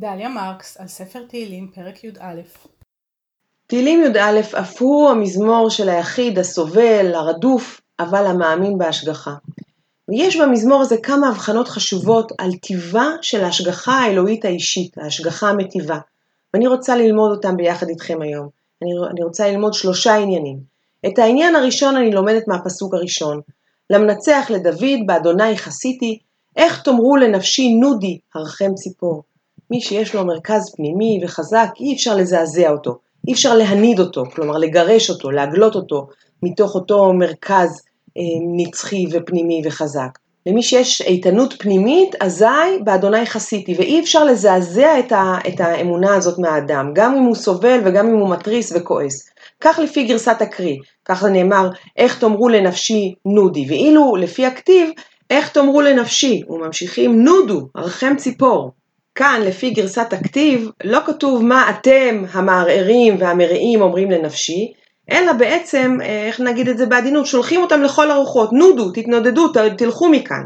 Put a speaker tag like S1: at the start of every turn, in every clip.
S1: דליה מרקס על ספר תהילים פרק י"א
S2: תהילים י"א אף הוא המזמור של היחיד הסובל, הרדוף, אבל המאמין בהשגחה. ויש במזמור הזה כמה הבחנות חשובות על טיבה של ההשגחה האלוהית האישית, ההשגחה המטיבה. ואני רוצה ללמוד אותם ביחד איתכם היום. אני, אני רוצה ללמוד שלושה עניינים. את העניין הראשון אני לומדת מהפסוק הראשון. למנצח לדוד, באדוני חסיתי, איך תאמרו לנפשי נודי, הרחם ציפור. מי שיש לו מרכז פנימי וחזק, אי אפשר לזעזע אותו, אי אפשר להניד אותו, כלומר לגרש אותו, להגלות אותו מתוך אותו מרכז אה, נצחי ופנימי וחזק. למי שיש איתנות פנימית, אזי באדוני חסיתי, ואי אפשר לזעזע את, ה, את האמונה הזאת מהאדם, גם אם הוא סובל וגם אם הוא מתריס וכועס. כך לפי גרסת הקריא, ככה נאמר, איך תאמרו לנפשי נודי, ואילו לפי הכתיב, איך תאמרו לנפשי, וממשיכים נודו, הרחם ציפור. כאן, לפי גרסת הכתיב, לא כתוב מה אתם המערערים והמרעים אומרים לנפשי, אלא בעצם, אה, איך נגיד את זה בעדינות, שולחים אותם לכל הרוחות, נודו, תתנודדו, תלכו מכאן.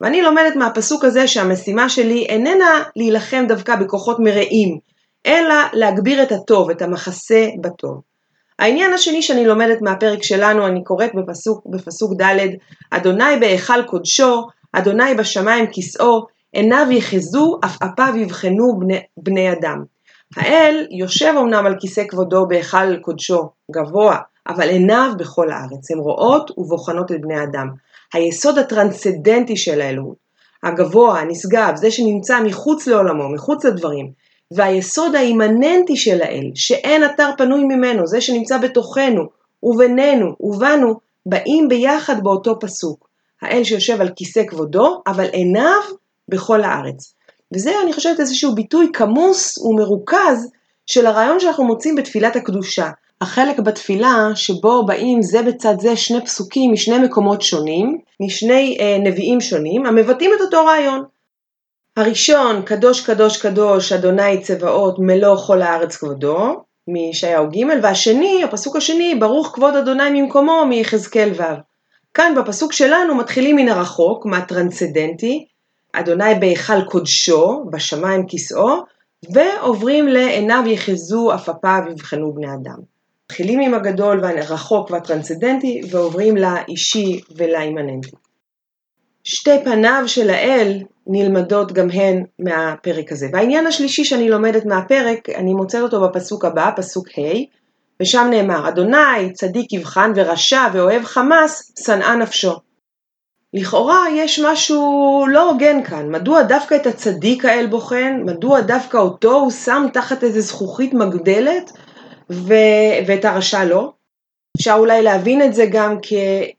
S2: ואני לומדת מהפסוק הזה שהמשימה שלי איננה להילחם דווקא בכוחות מרעים, אלא להגביר את הטוב, את המחסה בטוב. העניין השני שאני לומדת מהפרק שלנו, אני קוראת בפסוק, בפסוק ד', אדוני בהיכל קודשו, אדוני בשמיים כסאו, עיניו יחזו, עפעפיו יבחנו בני, בני אדם. האל יושב אמנם על כיסא כבודו בהיכל קודשו, גבוה, אבל עיניו בכל הארץ, הן רואות ובוחנות את בני אדם. היסוד הטרנסצדנטי של האלוהות, הגבוה, הנשגב, זה שנמצא מחוץ לעולמו, מחוץ לדברים, והיסוד האימננטי של האל, שאין אתר פנוי ממנו, זה שנמצא בתוכנו, ובינינו, ובנו, באים ביחד באותו פסוק. האל שיושב על כיסא כבודו, אבל עיניו בכל הארץ. וזה אני חושבת איזשהו ביטוי כמוס ומרוכז של הרעיון שאנחנו מוצאים בתפילת הקדושה. החלק בתפילה שבו באים זה בצד זה שני פסוקים משני מקומות שונים, משני אה, נביאים שונים, המבטאים את אותו רעיון. הראשון, קדוש קדוש קדוש, אדוני צבאות, מלוא כל הארץ כבודו, מישעיהו ג', והשני, הפסוק השני, ברוך כבוד אדוני ממקומו, מיחזקאל ו'. כאן בפסוק שלנו מתחילים מן הרחוק, מהטרנסצדנטי, אדוני בהיכל קודשו, בשמיים כסאו, ועוברים לעיניו יחזו עפעפיו יבחנו בני אדם. מתחילים עם הגדול והרחוק והטרנסצדנטי, ועוברים לאישי ולאימננטי. שתי פניו של האל נלמדות גם הן מהפרק הזה. והעניין השלישי שאני לומדת מהפרק, אני מוצאת אותו בפסוק הבא, פסוק ה', ושם נאמר, אדוני צדיק יבחן ורשע ואוהב חמאס, שנאה נפשו. לכאורה יש משהו לא הוגן כאן, מדוע דווקא את הצדיק האל בוחן, מדוע דווקא אותו הוא שם תחת איזה זכוכית מגדלת ו... ואת הרשע לא? אפשר אולי להבין את זה גם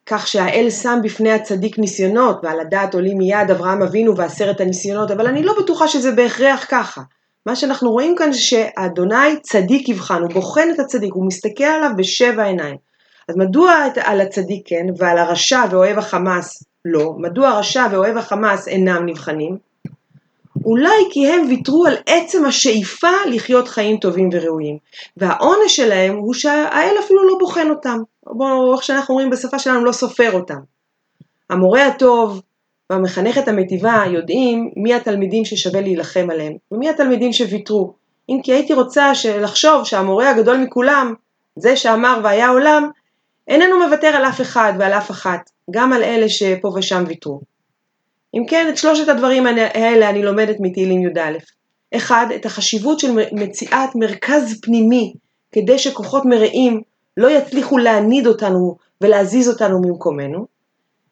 S2: כך שהאל שם בפני הצדיק ניסיונות, ועל הדעת עולים מיד אברהם אבינו ועשרת הניסיונות, אבל אני לא בטוחה שזה בהכרח ככה. מה שאנחנו רואים כאן זה שאדוני צדיק יבחן, הוא בוחן את הצדיק, הוא מסתכל עליו בשבע עיניים. אז מדוע על הצדיק כן, ועל הרשע ואוהב החמאס לא? מדוע הרשע ואוהב החמאס אינם נבחנים? אולי כי הם ויתרו על עצם השאיפה לחיות חיים טובים וראויים. והעונש שלהם הוא שהאל אפילו לא בוחן אותם. בואו, איך שאנחנו אומרים בשפה שלנו, לא סופר אותם. המורה הטוב והמחנכת המטיבה יודעים מי התלמידים ששווה להילחם עליהם, ומי התלמידים שוויתרו. אם כי הייתי רוצה לחשוב שהמורה הגדול מכולם, זה שאמר והיה עולם, איננו מוותר על אף אחד ועל אף אחת, גם על אלה שפה ושם ויתרו. אם כן, את שלושת הדברים האלה אני לומדת מתהילים י"א. אחד, את החשיבות של מציאת מרכז פנימי, כדי שכוחות מרעים לא יצליחו להניד אותנו ולהזיז אותנו ממקומנו.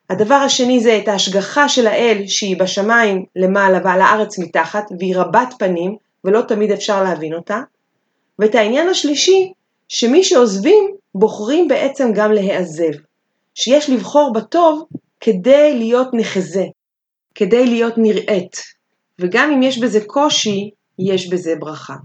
S2: הדבר השני זה את ההשגחה של האל שהיא בשמיים למעלה ועל הארץ מתחת, והיא רבת פנים, ולא תמיד אפשר להבין אותה. ואת העניין השלישי, שמי שעוזבים בוחרים בעצם גם להיעזב. שיש לבחור בטוב כדי להיות נחזה, כדי להיות נראית, וגם אם יש בזה קושי, יש בזה ברכה.